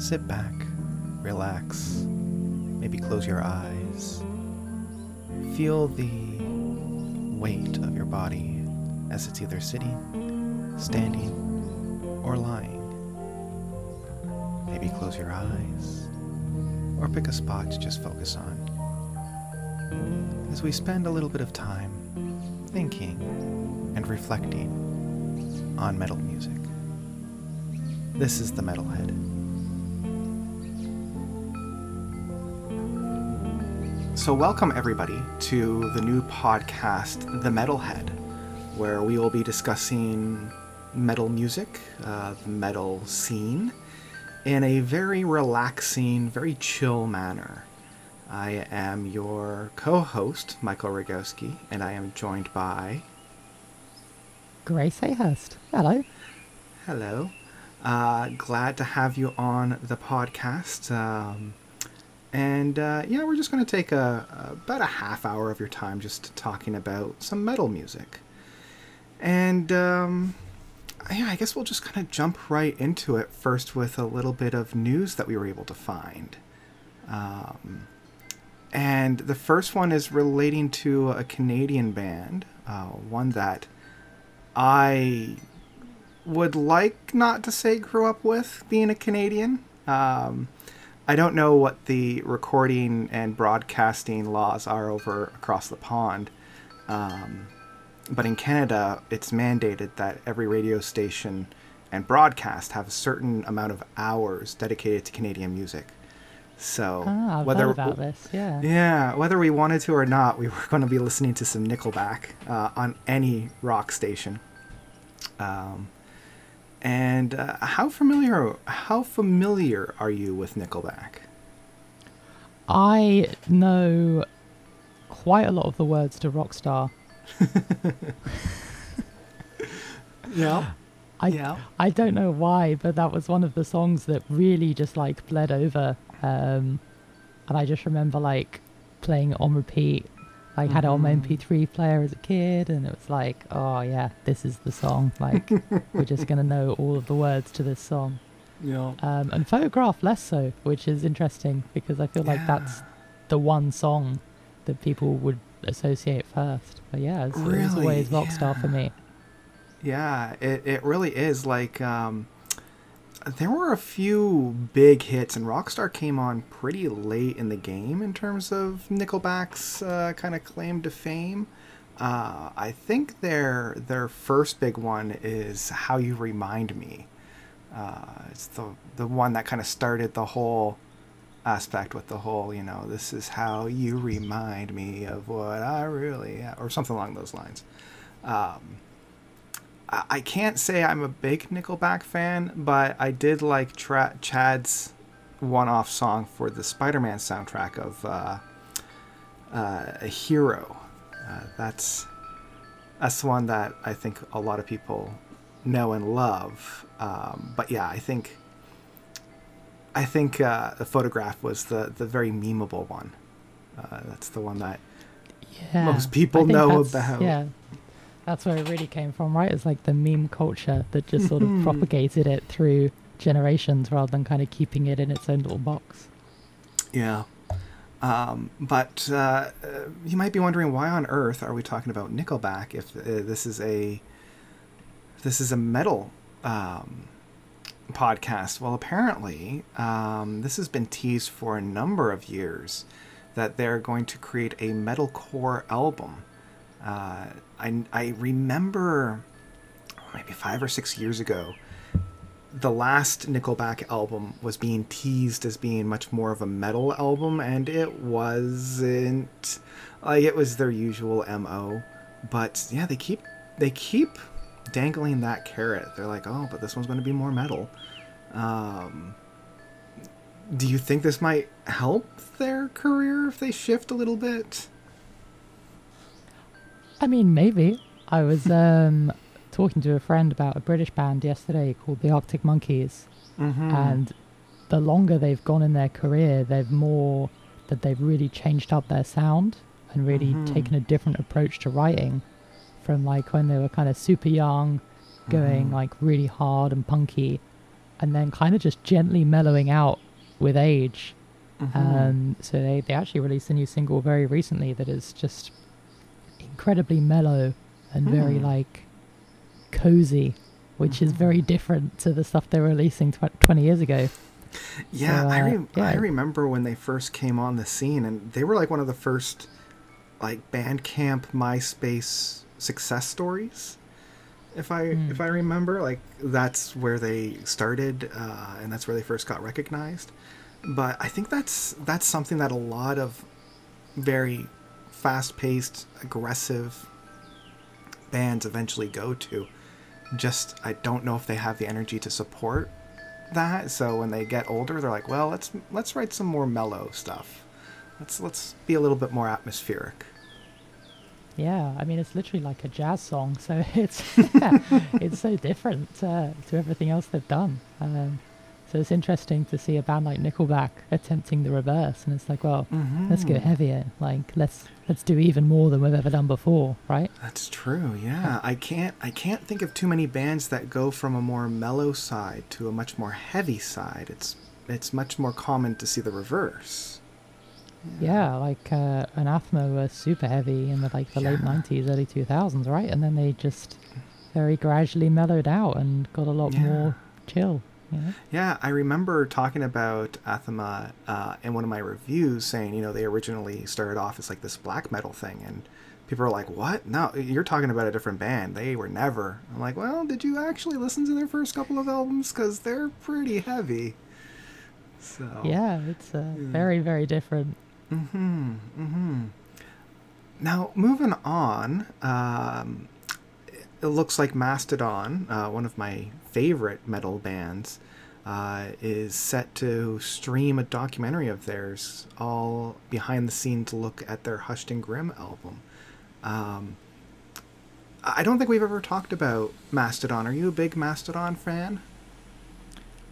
sit back, relax, maybe close your eyes. Feel the weight of your body as it's either sitting, standing, or lying. Maybe close your eyes, or pick a spot to just focus on. As we spend a little bit of time thinking and reflecting on metal music. This is the Metalhead. So, welcome everybody to the new podcast, The Metalhead, where we will be discussing metal music, uh, the metal scene, in a very relaxing, very chill manner. I am your co host, Michael Rogowski, and I am joined by. Grace Hayhurst. Hello. Hello. Uh, glad to have you on the podcast. Um, and uh, yeah, we're just going to take a, about a half hour of your time just talking about some metal music. And um, yeah, I guess we'll just kind of jump right into it first with a little bit of news that we were able to find. Um, and the first one is relating to a Canadian band, uh, one that I would like not to say grew up with being a Canadian. Um, I don't know what the recording and broadcasting laws are over across the pond. Um, but in Canada, it's mandated that every radio station and broadcast have a certain amount of hours dedicated to Canadian music. So I've whether about this, yeah, yeah, whether we wanted to or not, we were going to be listening to some Nickelback uh, on any rock station. Um, and uh, how familiar how familiar are you with Nickelback? I know quite a lot of the words to Rockstar. yeah. I, yeah. I don't know why, but that was one of the songs that really just like bled over. Um, and I just remember like playing it on repeat. I had it on my Mm-hmm. MP3 player as a kid, and it was like, oh yeah, this is the song. Like, we're just gonna know all of the words to this song. Yeah. Um, and photograph less so, which is interesting because I feel like that's the one song that people would associate first. But yeah, it's, it was Really? always Rockstar for me. Yeah, it, it really is. Like, um, there were a few big hits, and Rockstar came on pretty late in the game in terms of Nickelback's uh, kind of claim to fame. Uh, I think their their first big one is "How You Remind Me." Uh, it's the the one that kind of started the whole aspect with the whole, you know, this is how you remind me of what I really, or something along those lines. Um, I can't say I'm a big Nickelback fan, but I did like Tra- Chad's one-off song for the Spider-Man soundtrack of uh, uh, "A Hero." Uh, that's that's the one that I think a lot of people know and love. Um, but yeah, I think I think uh, the photograph was the the very memeable one. Uh, that's the one that Yeah, Most people know about- Yeah, that's where it really came from, right? It's like the meme culture that just sort of propagated it through generations rather than kind of keeping it in its own little box. Yeah. Um, but uh, uh, you might be wondering why on earth are we talking about Nickelback if uh, this is a this is a metal um, podcast? Well, apparently um, this has been teased for a number of years that they're going to create a metalcore album. Uh, I I remember maybe five or six years ago the last Nickelback album was being teased as being much more of a metal album, and it wasn't. Like it was their usual mo, but yeah, they keep they keep dangling that carrot. They're like, oh, but this one's going to be more metal. Um, do you think this might help their career if they shift a little bit? I mean, maybe. I was um, talking to a friend about a British band yesterday called the Arctic Monkeys, Mm-hmm. and the longer they've gone in their career, they've more that they've really changed up their sound and really Mhm. taken a different approach to writing from like when they were kind of super young, going Mhm. like really hard and punky, and then kind of just gently mellowing out with age. Mhm. Um, so they, they actually released a new single very recently that is just incredibly mellow and very Hmm. like cozy, which is very different to the stuff they were releasing tw- 20 years ago. Yeah, So, I, uh, re- I remember when they first came on the scene, and they were like one of the first, like Bandcamp, MySpace success stories. If I Mm. if I remember, like that's where they started, uh, and that's where they first got recognized. But I think that's that's something that a lot of very fast-paced, aggressive bands eventually go to. Just I don't know if they have the energy to support that. So when they get older, they're like, well, let's let's write some more mellow stuff. Let's let's be a little bit more atmospheric. Yeah, I mean it's literally like a jazz song, so it's it's so different uh, to everything else they've done. Um, so it's interesting to see a band like Nickelback attempting the reverse, and it's like, well, let's go heavier. Like let's let's do even more than we've ever done before, right? That's true. Yeah, I can't I can't think of too many bands that go from a more mellow side to a much more heavy side. It's it's much more common to see the reverse. Yeah, like uh, Anathema were super heavy in the like the late '90s, early 2000s, right? And then they just very gradually mellowed out and got a lot Yeah. more chill. Yeah, I remember talking about Anathema uh, in one of my reviews, saying you know they originally started off as like this black metal thing, and people are like, "What? No, you're talking about a different band. They were never." I'm like, "Well, did you actually listen to their first couple of albums? Because they're pretty heavy." So Yeah, it's uh, Yeah. very very different. Mm-hmm. Mm-hmm. Now, moving on, um, it looks like Mastodon, uh, one of my favorite metal bands, uh, is set to stream a documentary of theirs, all behind the scenes look at their Hushed and Grim album. Um, I don't think we've ever talked about Mastodon. Are you a big Mastodon fan?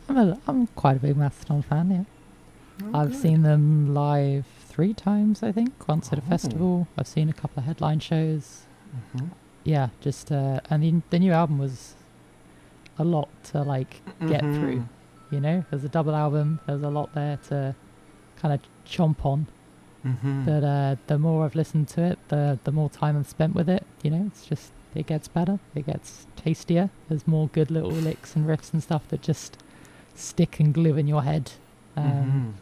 I'm a, I'm quite a big Mastodon fan. Yeah, Oh, I've good. seen them live three times, I think. Once at a Oh. festival. I've seen a couple of headline shows. Mhm. Yeah, just uh, and the the new album was a lot to like get Mhm. through. You know, there's a double album. There's a lot there to kind of chomp on. Mhm. But uh, the more I've listened to it, the the more time I've spent with it. You know, it's just it gets better. It gets tastier. There's more good little licks and riffs and stuff that just stick and glue in your head. Um, Mhm.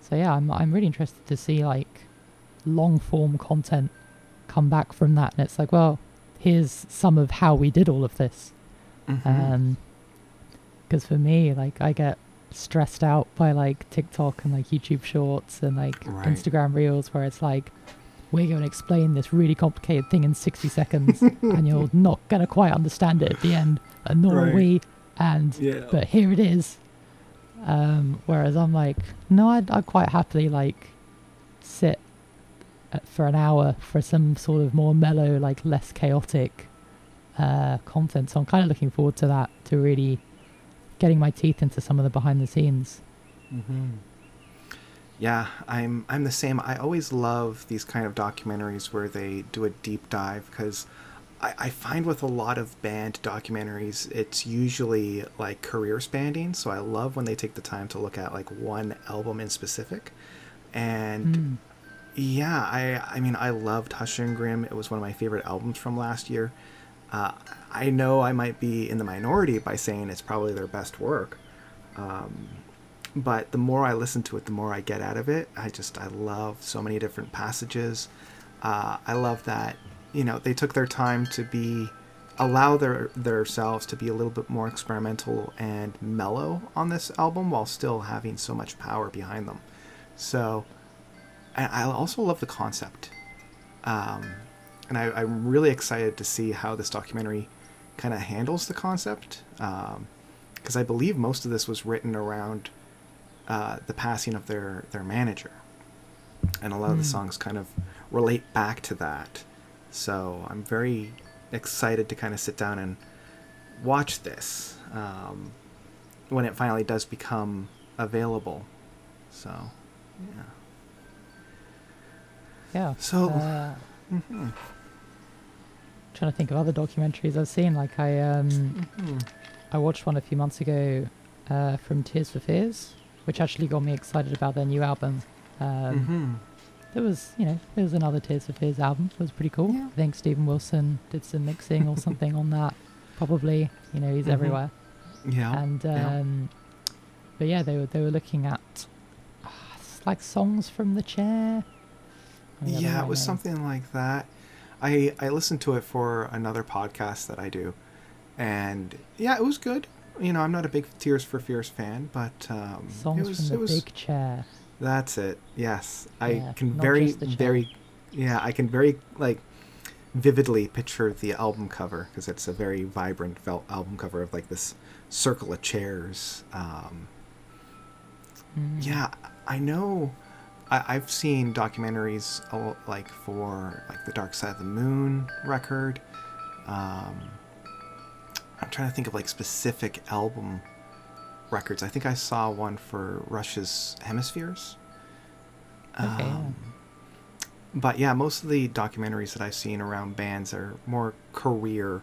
So yeah, I'm I'm really interested to see like long form content come back from that, and it's like, well, here's some of how we did all of this. Mhm. Um 'cause because for me, like I get stressed out by like TikTok and like YouTube Shorts and like Right. Instagram Reels, where it's like we're going to explain this really complicated thing in 60 seconds, and you're not going to quite understand it at the end, and nor are we. And yeah. but here it is. Um, whereas I'm like, no, I'd, I'd quite happily like sit uh, for an hour for some sort of more mellow, like less chaotic uh, content. So I'm kind of looking forward to that, to really getting my teeth into some of the behind the scenes. hmm Yeah, I'm I'm the same. I always love these kind of documentaries where they do a deep dive because I, I find with a lot of band documentaries, it's usually like career spanning. So I love when they take the time to look at like one album in specific. And Mm. yeah, I I mean I loved Hush and Grim. It was one of my favorite albums from last year. Uh, I know I might be in the minority by saying it's probably their best work. Um, but the more I listen to it, the more I get out of it. I just I love so many different passages. Uh, I love that you know they took their time to be allow their themselves to be a little bit more experimental and mellow on this album while still having so much power behind them. So, and I also love the concept. Um, and I, I'm really excited to see how this documentary kind of handles the concept. Because I believe most of this was written around uh, the passing of their, their manager. And a lot of the Hmm. songs kind of relate back to that. So I'm very excited to kind of sit down and watch this um, when it finally does become available. So, yeah. Yeah. So- uh, Mhm. Trying to think of other documentaries I've seen. Like I um Mhm. I watched one a few months ago uh, from Tears for Fears, which actually got me excited about their new album. Um, hmm There was, you know, there was another Tears for Fears album. It was pretty cool. Yeah. I think Steven Wilson did some mixing or something on that. Probably, you know, he's Mhm. everywhere. Yeah. and yeah. um, but yeah, they were they were looking at it's like songs from the chair. I don't know the yeah, it was something like that. I I listened to it for another podcast that I do, and yeah, it was good. You know, I'm not a big Tears for Fears fan, but um, Songs it was from the it was big chair. that's it. Yes, I Yeah, can very just the chair. very yeah, I can very like vividly picture the album cover because it's a very vibrant felt album cover of like this circle of chairs. Um, Mm. yeah, I know. I, I've seen documentaries like for like the Dark Side of the Moon record. Um, I'm trying to think of like specific album records. I think I saw one for Rush's Hemispheres. Okay. Um, But yeah, most of the documentaries that I've seen around bands are more career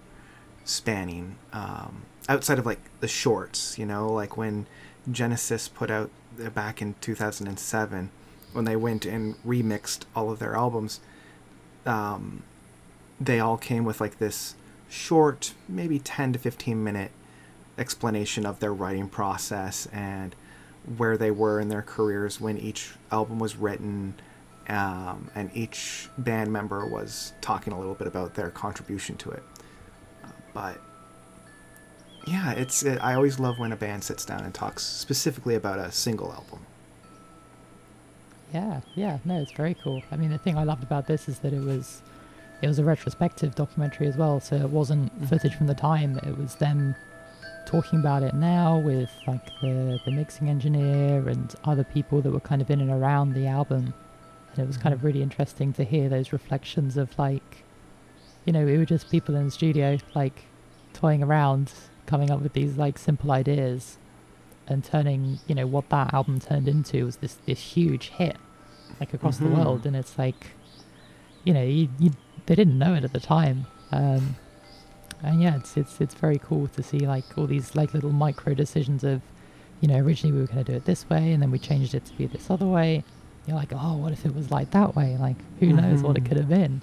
spanning. Um, outside of like the shorts, you know, like when Genesis put out uh, back in 2007 when they went and remixed all of their albums. Um, they all came with like this short, maybe 10 to 15 minute explanation of their writing process and where they were in their careers when each album was written. Um, and each band member was talking a little bit about their contribution to it. Uh, but yeah, it's it, I always love when a band sits down and talks specifically about a single album. Yeah, yeah, no, it's very cool. I mean, the thing I loved about this is that it was, it was a retrospective documentary as well. So it wasn't Mhm. footage from the time. It was them talking about it now with like the the mixing engineer and other people that were kind of in and around the album. And it was kind of really interesting to hear those reflections of like, you know, we were just people in the studio like toying around, coming up with these like simple ideas and turning you know what that album turned into was this this huge hit like across Mhm. the world. And it's like you know you, you they didn't know it at the time. Um and yeah it's it's it's very cool to see like all these like little micro decisions of you know originally we were going to do it this way and then we changed it to be this other way. You're like oh what if it was like that way? Like who knows what it could have been.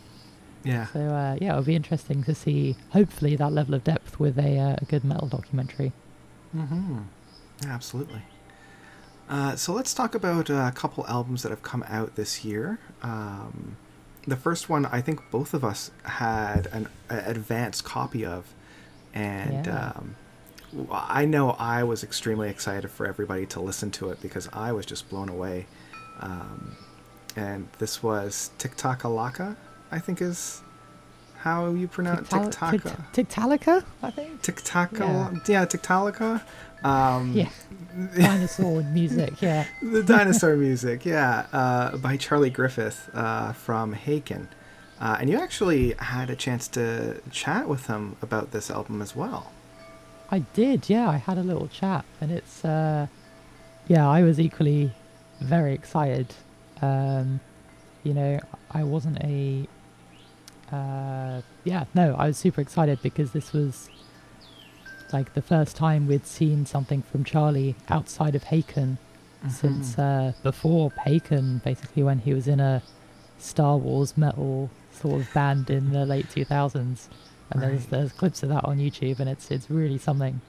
Yeah. so uh, yeah it'll be interesting to see hopefully that level of depth with a, uh, a good metal documentary. Mm-hmm. Absolutely. Uh, so let's talk about a couple albums that have come out this year. Um, the first one, I think both of us had an advanced copy of, and Yeah. um, I know I was extremely excited for everybody to listen to it because I was just blown away. Um, and this was Tiktakalaka, I think is how you pronounce Tiktaka. Tiktaalika, I think. Tiktaka, yeah, Tiktaalika. Um, Yeah. Dinosaur music, yeah. the dinosaur music, yeah, uh, by Charlie Griffith uh, from Haken. Uh, and you actually had a chance to chat with him about this album as well. I did, yeah. I had a little chat, and it's, uh, yeah, I was equally very excited. Um, you know, I wasn't a, uh, yeah, no, I was super excited because this was like the first time we'd seen something from Charlie outside of Haken since uh, before Haken, basically when he was in a Star Wars metal sort of band in the late 2000s. And there's Right. there's clips of that on YouTube, and it's it's really something.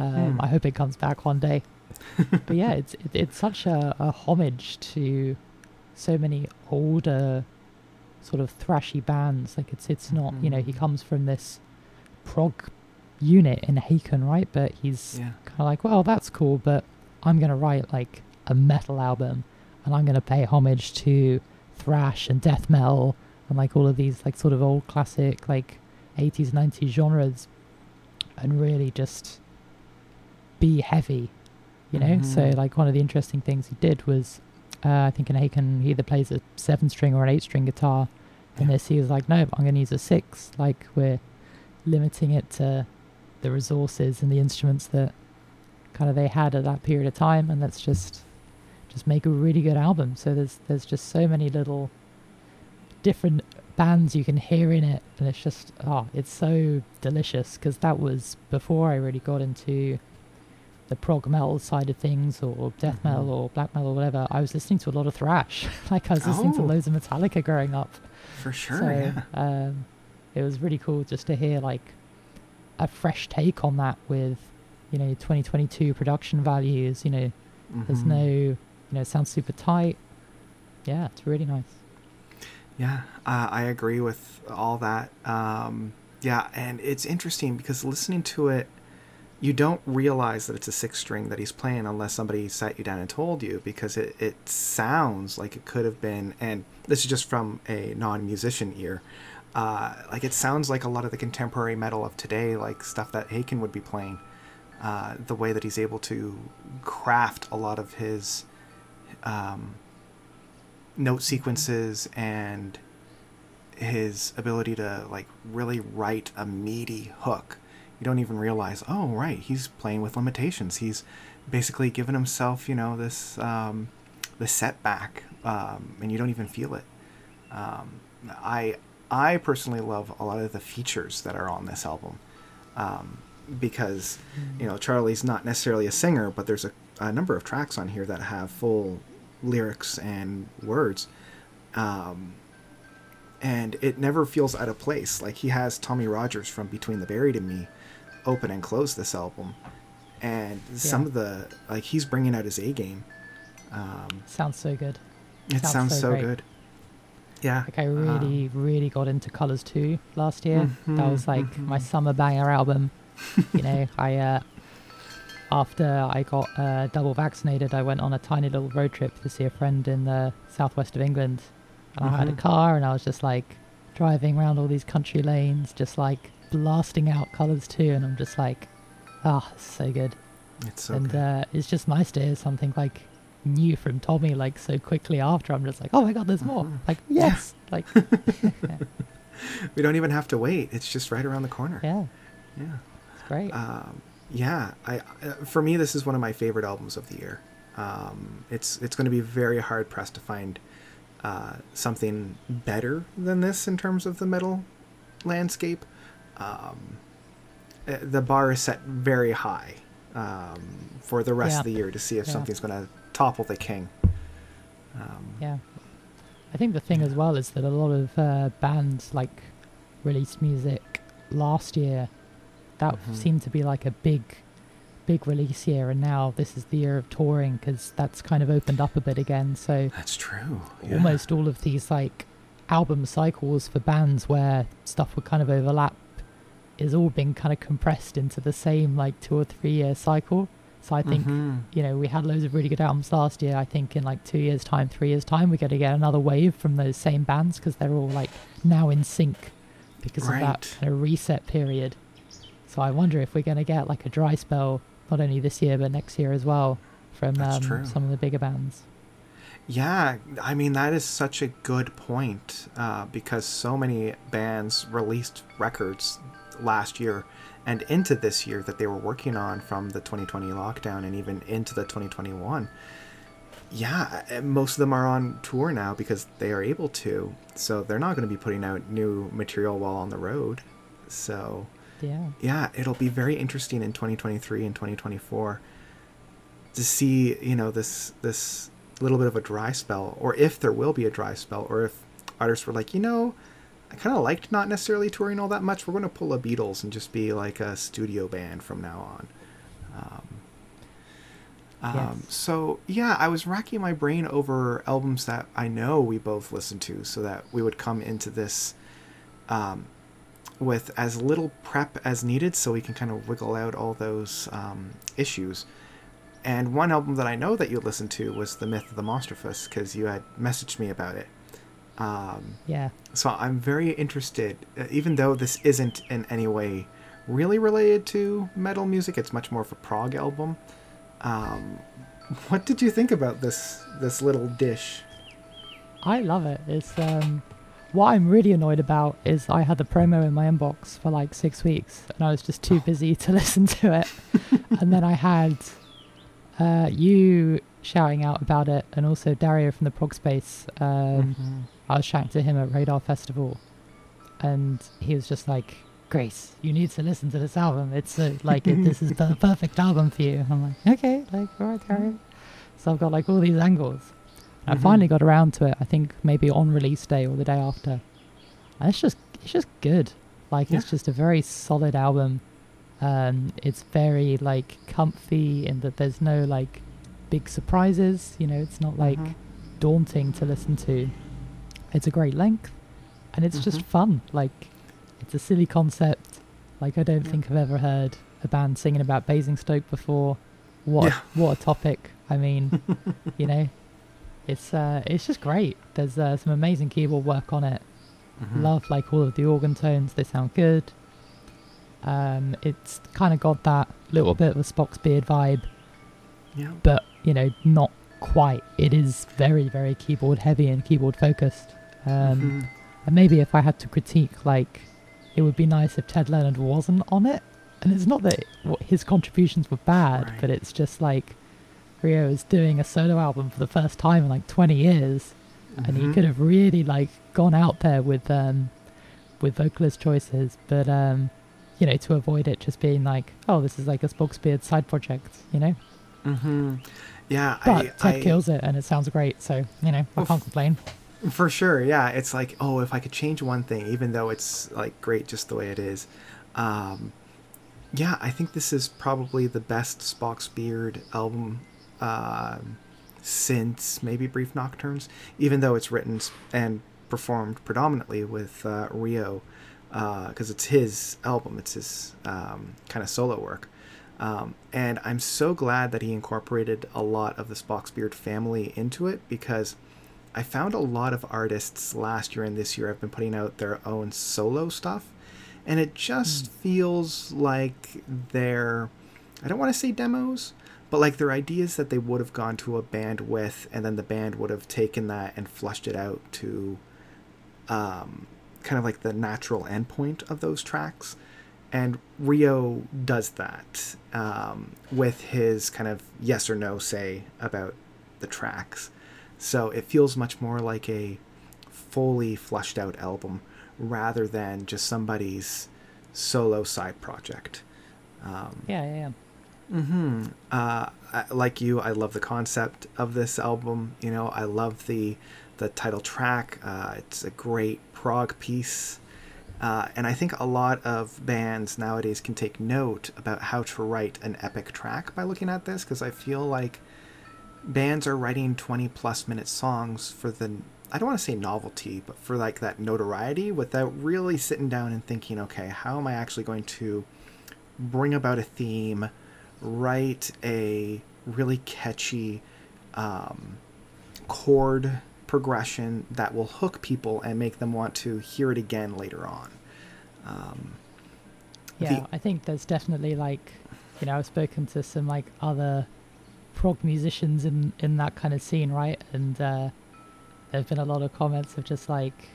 Um, Hmm. I hope it comes back one day. but yeah, it's it, it's such a, a homage to so many older sort of thrashy bands. Like it's it's not you know he Mhm. comes from this prog unit in Haken, right? But he's Yeah. kind of like, well, that's cool, but I'm gonna write like a metal album, and I'm gonna pay homage to thrash and death metal and like all of these like sort of old classic like 80s 90s genres and really just be heavy you know so Mhm. like one of the interesting things he did was uh, i think in Haken he either plays a seven string or an eight string guitar. And Yeah. this he was like no i'm going to use a six. Like we're limiting it to the resources and the instruments that kind of they had at that period of time. And let's just just make a really good album. So there's there's just so many little different bands you can hear in it. And it's just oh it's so delicious because that was before i really got into the prog metal side of things or death Mhm. metal or black metal or whatever, I was listening to a lot of thrash. like I was listening to Oh. loads of Metallica growing up. For sure. so yeah. um, it was really cool just to hear like a fresh take on that with you know 2022 production values. You know, there's Mhm. no you know it sounds super tight. Yeah, it's really nice. Yeah, uh, I agree with all that. Um, yeah, and it's interesting because listening to it, you don't realize that it's a six string that he's playing unless somebody sat you down and told you because it, it sounds like it could have been, and this is just from a non musician ear. Uh, like it sounds like a lot of the contemporary metal of today, like stuff that Haken would be playing. Uh, the way that he's able to craft a lot of his um, note sequences and his ability to like really write a meaty hook you don't even realize oh right he's playing with limitations. He's basically given himself you know this um, this setback um, and you don't even feel it. Um, i i personally love a lot of the features that are on this album um, because you know charlie's not necessarily a singer but there's a, a number of tracks on here that have full lyrics and words. Um, and it never feels out of place. Like he has tommy rogers from between the buried and me open and close this album and some of the like he's bringing out his a game um, Sounds so good. it Sounds sounds so so good yeah Like I um, really, really got into Colors II last year. that Mhm, was like my mhm. summer banger album. you know, I uh, after I got uh, double vaccinated, I went on a tiny little road trip to see a friend in the southwest of England. And I had a Mhm. car, and I was just like driving around all these country lanes, just like blasting out Colors II. And I'm just like, ah, it's so good. it's so and good. uh, it's just nice to hear something like new from Tommy like so quickly after. I'm just like, oh my god, there's more. Mhm. Like yes, like we don't even have to wait it's just right around the corner yeah, yeah it's great. um, yeah I, uh, for me this is one of my favorite albums of the year um, it's it's going to be very hard pressed to find uh, something better than this in terms of the metal landscape um, the bar is set very high um, for the rest Yeah. of the year to see if Yeah. something's going to topple the king um, Yeah. I think the thing as well is that a lot of uh, bands like released music last year that Mhm. seemed to be like a big, big release year, and now this is the year of touring because that's kind of opened up a bit again. So that's true yeah. almost all of these like album cycles for bands where stuff would kind of overlap is all being kind of compressed into the same like two or three year cycle. So I think Mhm. you know, we had loads of really good albums last year. I think in like two years' time, three years' time, we're going to get another wave from those same bands because they're all like now in sync because of that kind of reset period. So I wonder if we're going to get like a dry spell, not only this year but next year as well, from um, some of the bigger bands. Yeah, I mean that is such a good point uh, because so many bands released records last year and into this year that they were working on from the 2020 lockdown and even into the 2021. Yeah, eh, most of them are on tour now because they are able to, so they're not going to be putting out new material while on the road. So Yeah. yeah, it'll be very interesting in 2023 and 2024 to see, you know, this this little bit of a dry spell, or if there will be a dry spell, or if artists were like, you know, I kind of liked not necessarily touring all that much. We're going to pull a Beatles and just be like a studio band from now on. Um, um, Yes. So yeah, I was racking my brain over albums that I know we both listened to, so that we would come into this um, with as little prep as needed, so we can kind of wiggle out all those um, issues. And one album that I know that you listened to was The Myth of the Monstrous, because you had messaged me about it. Um, Yeah. so I'm very interested, uh, even though this isn't in any way really related to metal music. It's much more of a prog album. Um, what did you think about this this little dish? I love it. It's um, what I'm really annoyed about is I had the promo in my inbox for like six weeks, and I was just too busy to listen to it. and then I had uh, you shouting out about it, and also Dario from the Prog Space. Um, I was chatting to him at Radar Festival, and he was just like, Grace, you need to listen to this album. It's uh, like it, this is the perfect album for you. I'm like, okay, like all right, right. So I've got like all these angles. I Mhm. finally got around to it. I think maybe on release day or the day after. And it's just it's just good. Like it's just a very solid album. Um, it's very like comfy in that there's no like big surprises. You know, it's not like Mhm. daunting to listen to. It's a great length, and it's just Mhm. fun. Like it's a silly concept. Like I don't Yeah. think I've ever heard a band singing about Basingstoke before. What Yeah. a, what a topic! I mean, you know, it's uh, it's just great. There's uh, some amazing keyboard work on it. Mhm. Love like all of the organ tones. They sound good. Um, it's kind of got that little bit of a Spock's beard vibe, Yeah. but you know, not quite. It is very, very keyboard heavy and keyboard focused. Um, Mhm. And maybe if I had to critique, like, it would be nice if Ted Leonard wasn't on it. And it's not that his contributions were bad, Right. but it's just like Ryo is doing a solo album for the first time in like 20 years, and he Mhm. could have really like gone out there with um with vocalist choices, but um you know to avoid it just being like, oh, this is like a Spock's Beard side project, you know. Mhm. Yeah, But I, Ted I, kills it, and it sounds great, so you know I Well, can't complain. For sure, yeah. It's like, oh, if I could change one thing, even though it's like great just the way it is. Um, yeah, I think this is probably the best Spock's Beard album um since maybe Brief Nocturnes, even though it's written and performed predominantly with uh, Ryo, because it's his album, it's his um, kind of solo work. Um, and I'm so glad that he incorporated a lot of the Spock's Beard family into it because I found a lot of artists last year and this year have been putting out their own solo stuff, and it just feels like they're I don't want to say demos, but like they're ideas that they would have gone to a band with, and then the band would have taken that and flushed it out to um, kind of like the natural endpoint of those tracks. And Ryo does that um, with his kind of yes or no say about the tracks. So it feels much more like a fully flushed out album rather than just somebody's solo side project. Um, Yeah, yeah, yeah. hmm Uh, I- like you, I love the concept of this album. You know, I love the the title track. Uh, it's a great prog piece, uh, and I think a lot of bands nowadays can take note about how to write an epic track by looking at this. Because I feel like bands are writing twenty plus minute songs for the I don't want to say novelty, but for like that notoriety without really sitting down and thinking, okay, how am I actually going to bring about a theme, write a really catchy um, chord progression that will hook people and make them want to hear it again later on. Um, Yeah, the- I think there's definitely like, you know, I've spoken to some like other prog musicians in in that kind of scene, right? And uh, there've been a lot of comments of just like,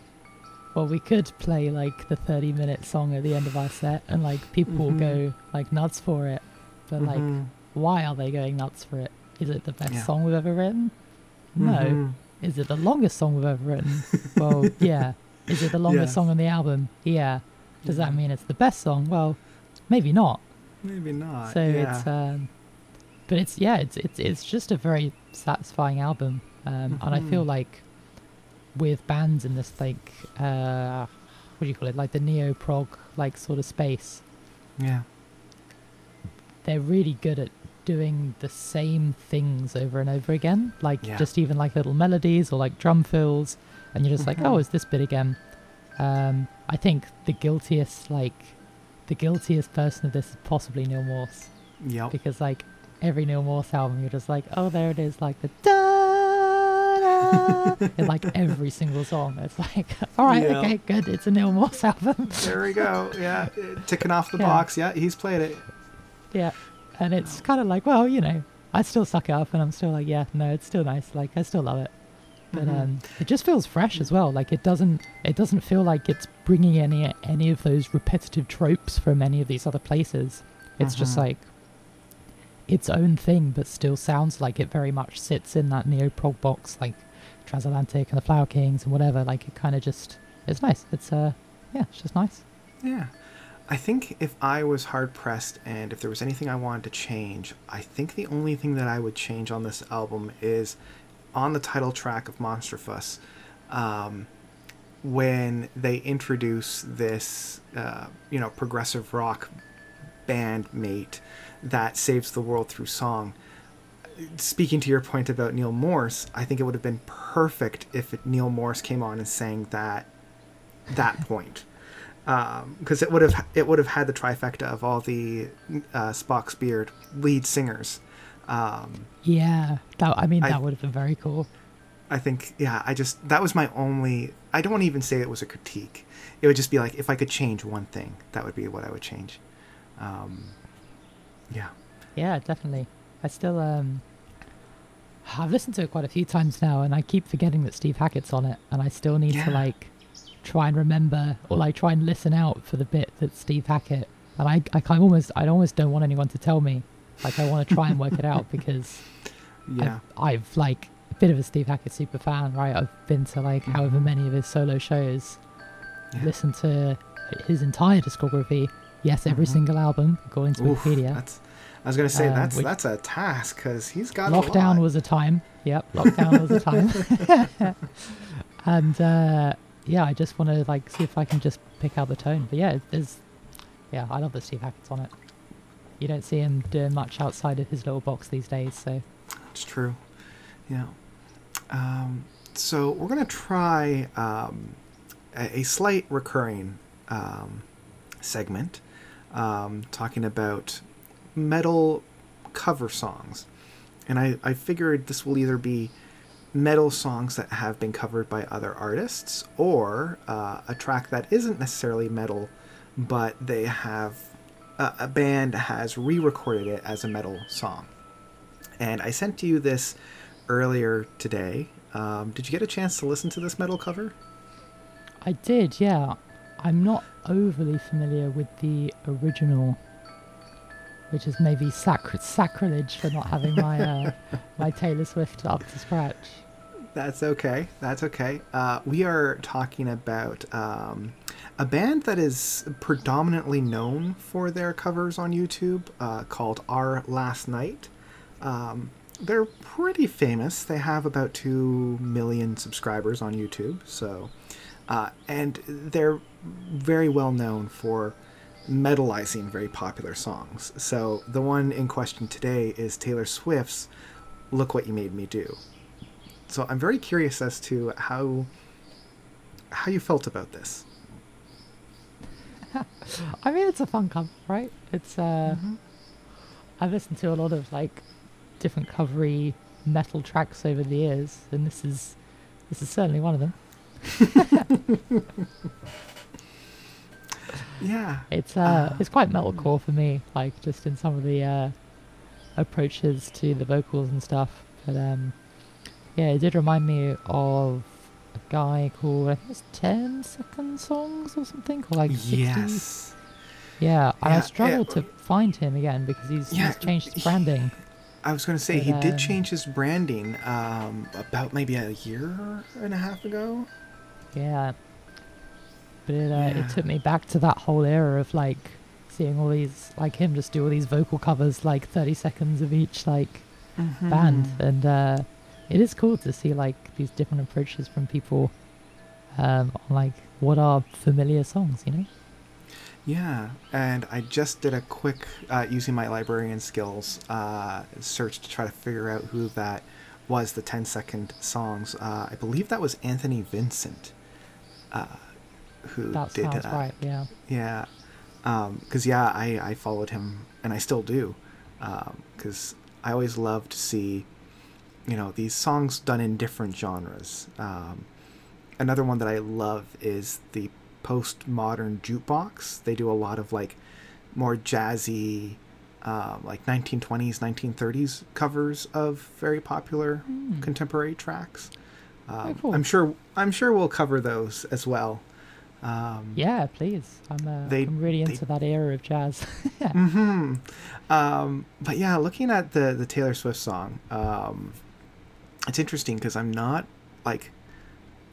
well, we could play like the 30 minute song at the end of our set, and like people will Mhm. go like nuts for it. But like, mhm, why are they going nuts for it? Is it the best Yeah. song we've ever written? No. mhm. Is it the longest song we've ever written? well, yeah. Is it the longest Yeah. song on the album? Yeah. Does that mean it's the best song? Well, maybe not. Maybe not. So yeah. it's um but it's yeah, it's it's it's just a very satisfying album. Um and I feel Mhm. like with bands in this like uh what do you call it? Like the neo prog like sort of space, yeah. they're really good at doing the same things over and over again. Like Yeah. just even like little melodies or like drum fills and you're just like, Mhm. Oh, is this bit again? Um I think the guiltiest like the guiltiest person of this is possibly Neal Morse. Yep. because like every Neal Morse album, you're just like, oh, there it is, like the da da, in like every single song. It's like, all right, Yeah. okay, good, it's a Neal Morse album. There we go. Yeah. Ticking off the Yeah. box. Yeah. He's played it. yeah, and it's kind of like, well, you know, I still suck it up, and I'm still like, yeah, no, it's still nice. Like I still love it. But Mhm. um, it just feels fresh as well. Like it doesn't, it doesn't feel like it's bringing any any of those repetitive tropes from any of these other places. It's just Mhm. like its own thing, but still sounds like it very much sits in that neo prog box, like Transatlantic and the Flower Kings and whatever. Like it kind of just, it's nice. It's uh, yeah, it's just nice. Yeah. I think if I was hard pressed and if there was anything I wanted to change, I think the only thing that I would change on this album is on the title track of Monstrous, um, when they introduce this, uh, you know, progressive rock bandmate that saves the world through song. Speaking to your point about Neal Morse, I think it would have been perfect if Neal Morse came on and sang that that point because um, it would have it would have had the trifecta of all the uh, Spock's beard lead singers. Um, yeah, that I mean that would have been very cool. I think yeah, I just that was my only. I don't even say it was a critique. It would just be like if I could change one thing, that would be what I would change. Um, yeah. Yeah, definitely. I still um, I've listened to it quite a few times now, and I keep forgetting that Steve Hackett's on it, and I still need yeah. to like try and remember or like try and listen out for the bit that Steve Hackett. And I, I kind of almost, I almost don't want anyone to tell me. Like I want to try and work it out because yeah, I've, I've, like a bit of a Steve Hackett super fan, right? I've been to like mm-hmm. however many of his solo shows, yeah. listened to his entire discography. Yes, every mm-hmm. single album according to Oof, Wikipedia. That's, I was gonna say uh, that's which, that's a task because he's got lockdown was a time. Yep, lockdown was a time. and uh, yeah, I just want to like see if I can just pick out the tone. But yeah, there's yeah, I love that Steve Hackett's on it. You don't see him doing much outside of his little box these days, so it's true. Yeah. Um, so we're gonna try um, a, a, slight recurring um, segment, um, talking about metal cover songs, and I I figured this will either be metal songs that have been covered by other artists, or uh, a track that isn't necessarily metal, but they have uh, a band has re-recorded it as a metal song. And I sent you this earlier today. Um, did you get a chance to listen to this metal cover? I did, yeah. I'm not overly familiar with the original, which is maybe sacri- sacrilege for not having my uh, my Taylor Swift up to scratch. That's okay. That's okay. Uh, we are talking about um, a band that is predominantly known for their covers on YouTube uh, called Our Last Night. Um, they're pretty famous. They have about 2 million subscribers on YouTube. So, uh, and they're very well known for metalizing very popular songs. So, the one in question today is Taylor Swift's Look What You Made Me Do. So I'm very curious as to how how you felt about this. I mean, it's a fun cover, right? It's uh, mm-hmm. I've listened to a lot of like different covery metal tracks over the years, and this is this is certainly one of them. yeah, it's uh, uh, it's quite metalcore for me, like just in some of the uh, approaches to the vocals and stuff. But um, yeah, it did remind me of a guy called I think it's Ten Second Songs or something, or like 60. Yes. Yeah, yeah I struggled yeah. to find him again because he's, yeah, he's changed his branding. I was going to say but, he uh, did change his branding um, about maybe a year and a half ago. Yeah, but it uh, it took me back to that whole era of like seeing all these like him just do all these vocal covers like 30 seconds of each like mm-hmm. band and uh, it is cool to see like these different approaches from people um, on like what are familiar songs, you know? Yeah, and I just did a quick uh, using my librarian skills uh, search to try to figure out who that was. The 10 second songs. Uh, I believe that was Anthony Vincent, uh, who that did sounds right. Yeah. Yeah, because um, yeah, I I followed him and I still do, because um, I always love to see you know these songs done in different genres. Um, another one that I love is the postmodern jukebox. They do a lot of like more jazzy, um, like 1920s, 1930s covers of very popular mm. contemporary tracks. Um, cool. I'm sure I'm sure we'll cover those as well. Um, yeah, please. I'm, uh, they, I'm really into they, that era of jazz. mm-hmm. Um, but yeah, looking at the the Taylor Swift song, um, it's interesting because I'm not like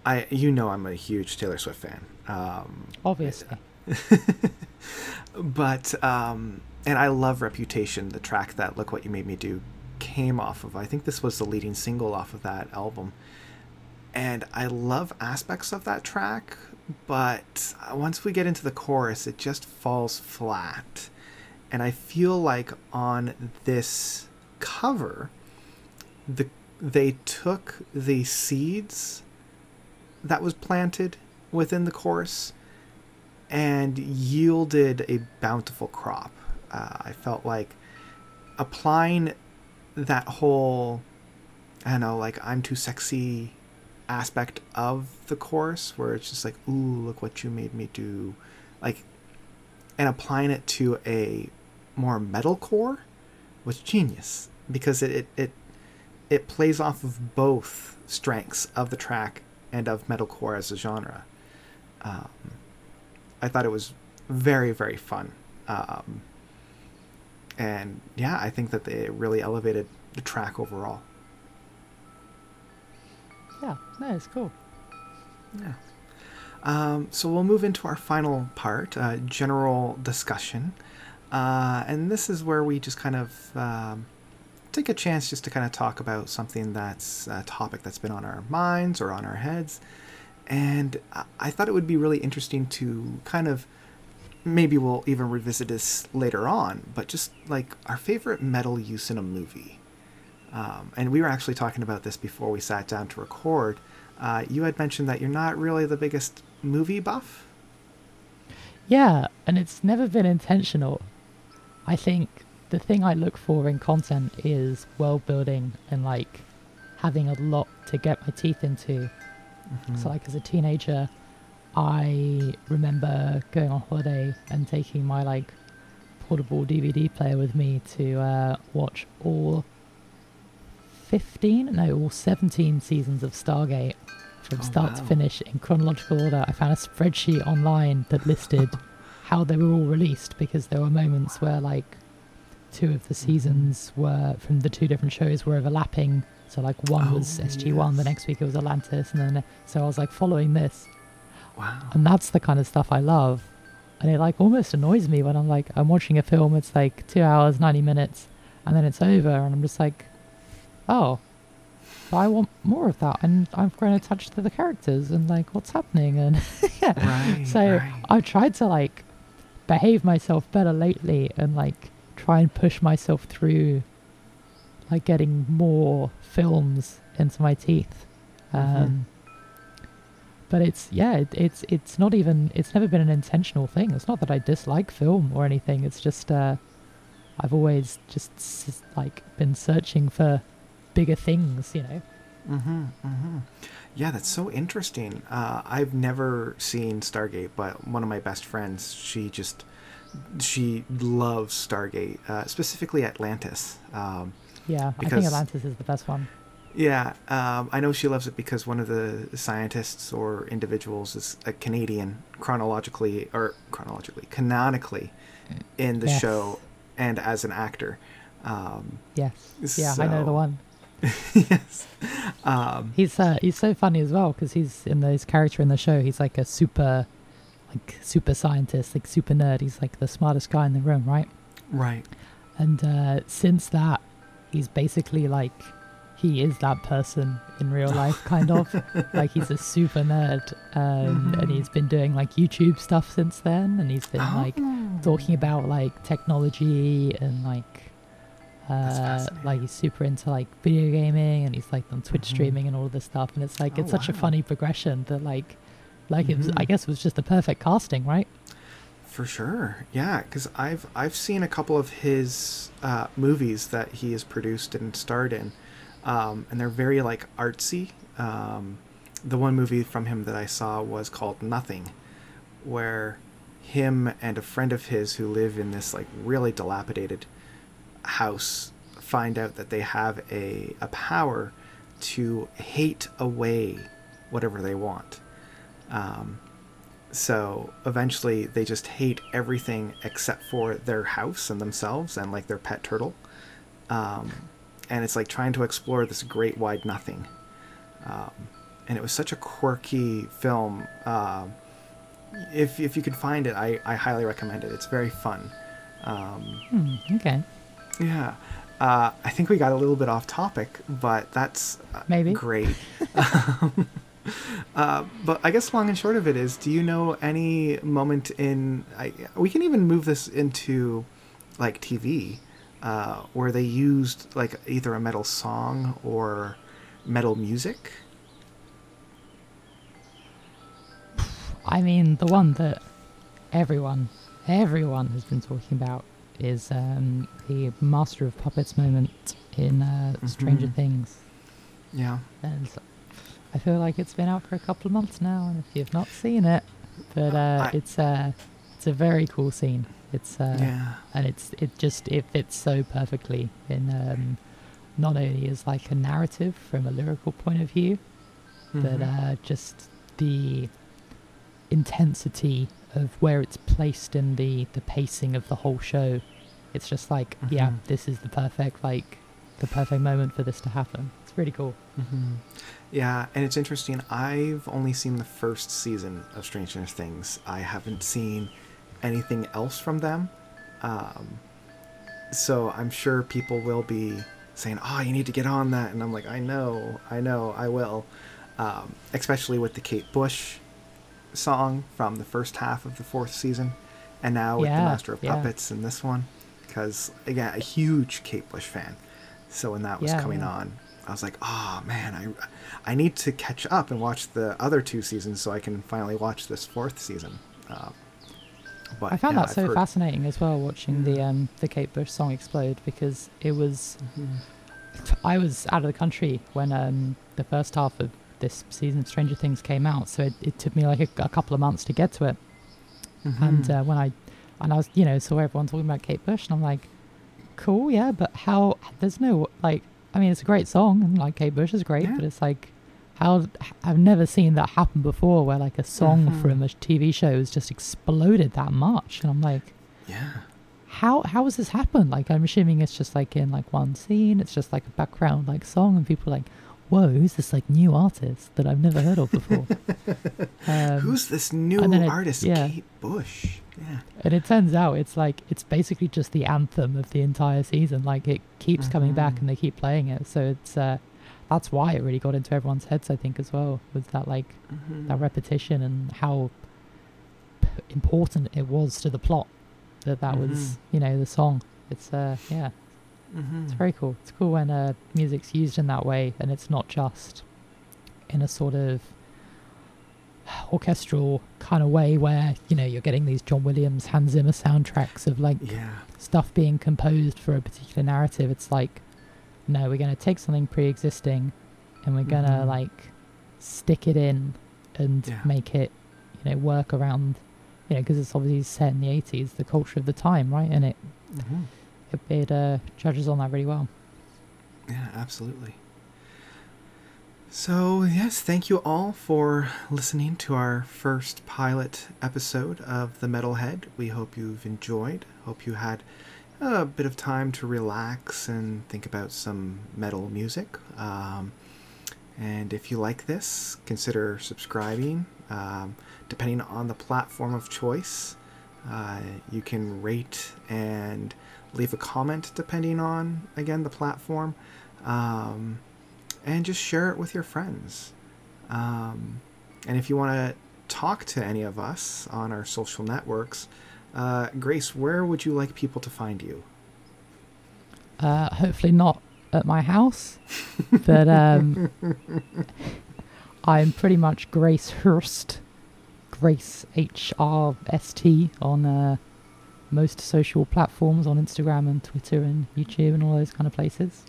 I you know I'm a huge Taylor Swift fan. Um, Obviously. but um, and I love Reputation, the track that Look What You Made Me Do came off of. I think this was the leading single off of that album. And I love aspects of that track, but once we get into the chorus, it just falls flat. And I feel like on this cover, the they took the seeds that was planted within the chorus and yielded a bountiful crop. Uh, I felt like applying that whole, I don't know, like I'm too sexy aspect of the course where it's just like, ooh, look what you made me do, like, and applying it to a more metalcore was genius because it it it, it plays off of both strengths of the track and of metalcore as a genre. Um, I thought it was very very fun. Um, and yeah, I think that they really elevated the track overall. Yeah, it's cool. Yeah. Um, so we'll move into our final part, uh, general discussion, uh, and this is where we just kind of um, take a chance just to kind of talk about something that's a topic that's been on our minds or on our heads, and I thought it would be really interesting to kind of maybe we'll even revisit this later on, but just like our favorite metal use in a movie. Um, and we were actually talking about this before we sat down to record. Uh, you had mentioned that you're not really the biggest movie buff. Yeah, and it's never been intentional. I think the thing I look for in content is world building and like having a lot to get my teeth into. Mm-hmm. So, like as a teenager, I remember going on holiday and taking my like portable DVD player with me to uh, watch all 15, no, all 17 seasons of Stargate from Oh, start wow. to finish in chronological order. I found a spreadsheet online that listed how they were all released because there were moments where like two of the Mm-hmm. seasons were from the two different shows were overlapping. So like one was Oh, SG1, the next week it was Atlantis, and then so I was like following this, Wow. and that's the kind of stuff I love. And it like almost annoys me when I'm like I'm watching a film, it's like two hours, ninety minutes, and then it's over, and I'm just like, oh, but I want more of that, and I'm going attached to the characters and like what's happening, and yeah. Right. So right. I've tried to like behave myself better lately and like try and push myself through like getting more films into my teeth. Mhm. Um, But it's yeah, it, it's it's not even it's never been an intentional thing. It's not that I dislike film or anything. It's just uh, I've always just like been searching for bigger things, you know. Mm-hmm, mm-hmm. Yeah, that's so interesting. Uh, I've never seen Stargate, but one of my best friends, she just she loves Stargate, uh, specifically Atlantis. Um, Yeah, I think Atlantis is the best one. yeah, um, I know she loves it because one of the scientists or individuals is a Canadian, chronologically or chronologically, canonically, in the Yes. show, and as an actor. Um, Yes, yeah, I know the one. yes. Um, He's uh, he's so funny as well because he's in the, his character in the show. He's like a super, like super scientist, like super nerd. He's like the smartest guy in the room, right? right. And uh, since that, he's basically like he is that person in real life, kind of. like he's a super nerd, um, and he's been doing like YouTube stuff since then, and he's been like Oh. talking about like technology and like uh like he's super into like video gaming and he's like on Twitch Mhm. streaming and all of this stuff and it's like Oh, it's such a funny progression that like like it was I Mhm. guess it was just the perfect casting, right? For sure, yeah. Because I've I've seen a couple of his uh, movies that he has produced and starred in, um, and they're very like artsy. Um, the one movie from him that I saw was called Nothing, where him and a friend of his who live in this like really dilapidated house find out that they have a a power to hate away whatever they want. Um, so eventually they just hate everything except for their house and themselves and like their pet turtle um, and it's like trying to explore this great wide nothing um, and it was such a quirky film um, if if you could find it, I, I highly recommend it. It's very fun. Hmm, okay. Yeah. Uh, I think we got a little bit off topic, but that's uh, Maybe. great. Um, uh, but I guess long and short of it is, do you know any moment in? I, we can even move this into like TV, uh, where they used like either a metal song or metal music. I mean, the one that everyone, everyone has been talking about is um, the Master of Puppets moment in uh, Stranger Mhm. Things. Yeah. And I feel like it's been out for a couple of months now, and if you've not seen it, but uh, I- it's uh, it's a very cool scene. It's uh, yeah. and it's it just it fits so perfectly in um, not only as like a narrative from a lyrical point of view, but Mhm. uh, just the intensity of where it's placed in the the pacing of the whole show. It's just like, yeah, Mhm. this is the perfect like the perfect moment for this to happen. It's really cool. hmm Yeah, and it's interesting. I've only seen the first season of Stranger Things. I haven't seen anything else from them. Um, so I'm sure people will be saying, "Oh, you need to get on that," and I'm like, "I know, I know, I will." Um, especially with the Kate Bush song from the first half of the fourth season, and now with the Master of yeah. Puppets in this one, because again, a huge Kate Bush fan. So when that was Yeah, coming yeah. on, I was like, "Oh man, I I need to catch up and watch the other two seasons so I can finally watch this fourth season." Uh, but I found yeah, that I've so heard- fascinating as well watching the Yeah. um the Kate Bush song explode because it was Mhm. I was out of the country when um the first half of this season of Stranger Things came out, so it, it took me like a, a couple of months to get to it. And Mhm. uh, when I and I was you know saw everyone talking about Kate Bush, and I'm like, cool, yeah, but how? There's no like. I mean, it's a great song, and like Kate Bush is great, Yeah. but it's like. How I've never seen that happen before, where like a song Mhm. from a TV show has just exploded that much, and I'm like, yeah. how how has this happened? Like I'm assuming it's just like in like one scene, it's just like a background like song, and people are like, whoa, who's this like new artist that I've never heard of before? um, Who's this new it- artist, yeah. Kate Bush? Yeah. and it turns out it's like it's basically just the anthem of the entire season. Like it keeps coming back, Mhm. and they keep playing it. So it's uh, that's why it really got into everyone's heads, I think, as well, was that like Mhm. that repetition and how p- important it was to the plot that that was Mhm. you know the song. It's uh yeah. Mhm. It's very cool. It's cool when uh, music's used in that way and it's not just in a sort of orchestral kind of way where, you know, you're getting these John Williams, Hans Zimmer soundtracks of like Yeah. stuff being composed for a particular narrative. It's like, no, we're going to take something pre existing and we're going to Mhm. like stick it in and Yeah. make it, you know, work around, you know, because it's obviously set in the 80s, the culture of the time, right? And it, Mhm. It, it uh, judges on that really well. Yeah, absolutely. So, yes, thank you all for listening to our first pilot episode of The Metalhead. We hope you've enjoyed. Hope you had a bit of time to relax and think about some metal music. Um, and if you like this, consider subscribing. Um, depending on the platform of choice, uh, you can rate and leave a comment depending on, again, the platform. Um, and just share it with your friends. Um, and if you want to talk to any of us on our social networks, uh, Grace, where would you like people to find you? Uh, hopefully not at my house, but um, I'm pretty much Grace Hurst, Grace H R S T on uh, most social platforms on Instagram and Twitter and YouTube and all those kind of places.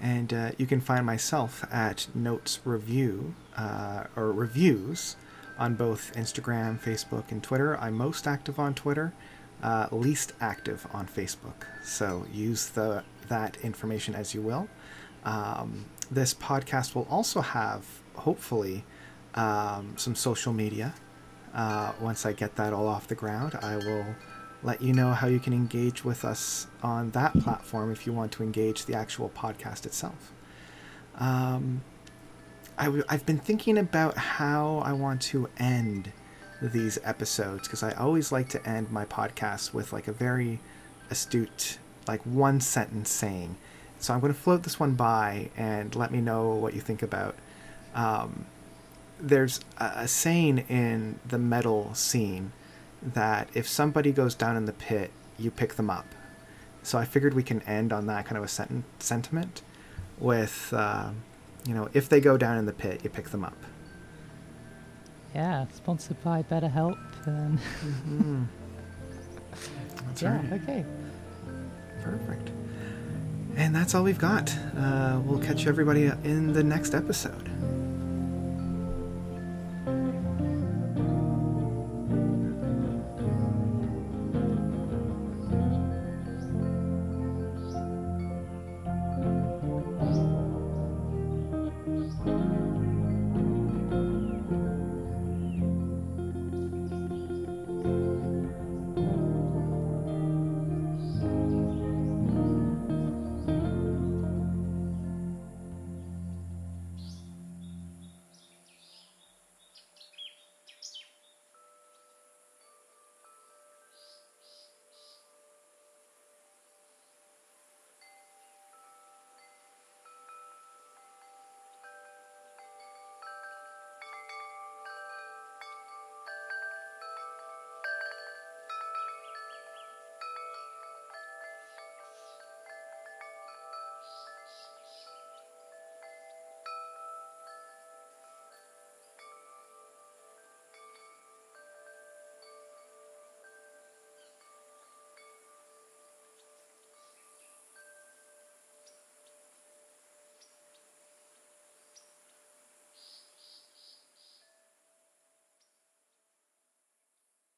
And uh, you can find myself at Notes Review uh, or Reviews on both Instagram, Facebook, and Twitter. I'm most active on Twitter, uh, least active on Facebook. So use the that information as you will. Um, this podcast will also have, hopefully, um, some social media. Uh, once I get that all off the ground, I will let you know how you can engage with us on that platform if you want to engage the actual podcast itself. Um, I w- I've been thinking about how I want to end these episodes because I always like to end my podcast with like a very astute, like one sentence saying. So I'm going to float this one by and let me know what you think about. Um, there's a, a saying in the metal scene that if somebody goes down in the pit, you pick them up. So I figured we can end on that kind of a sent- sentiment with, uh, you know, if they go down in the pit, you pick them up. Yeah, sponsored by BetterHelp. And Mm-hmm. That's yeah, right. okay. Perfect. And that's all we've got. Uh, we'll catch everybody in the next episode.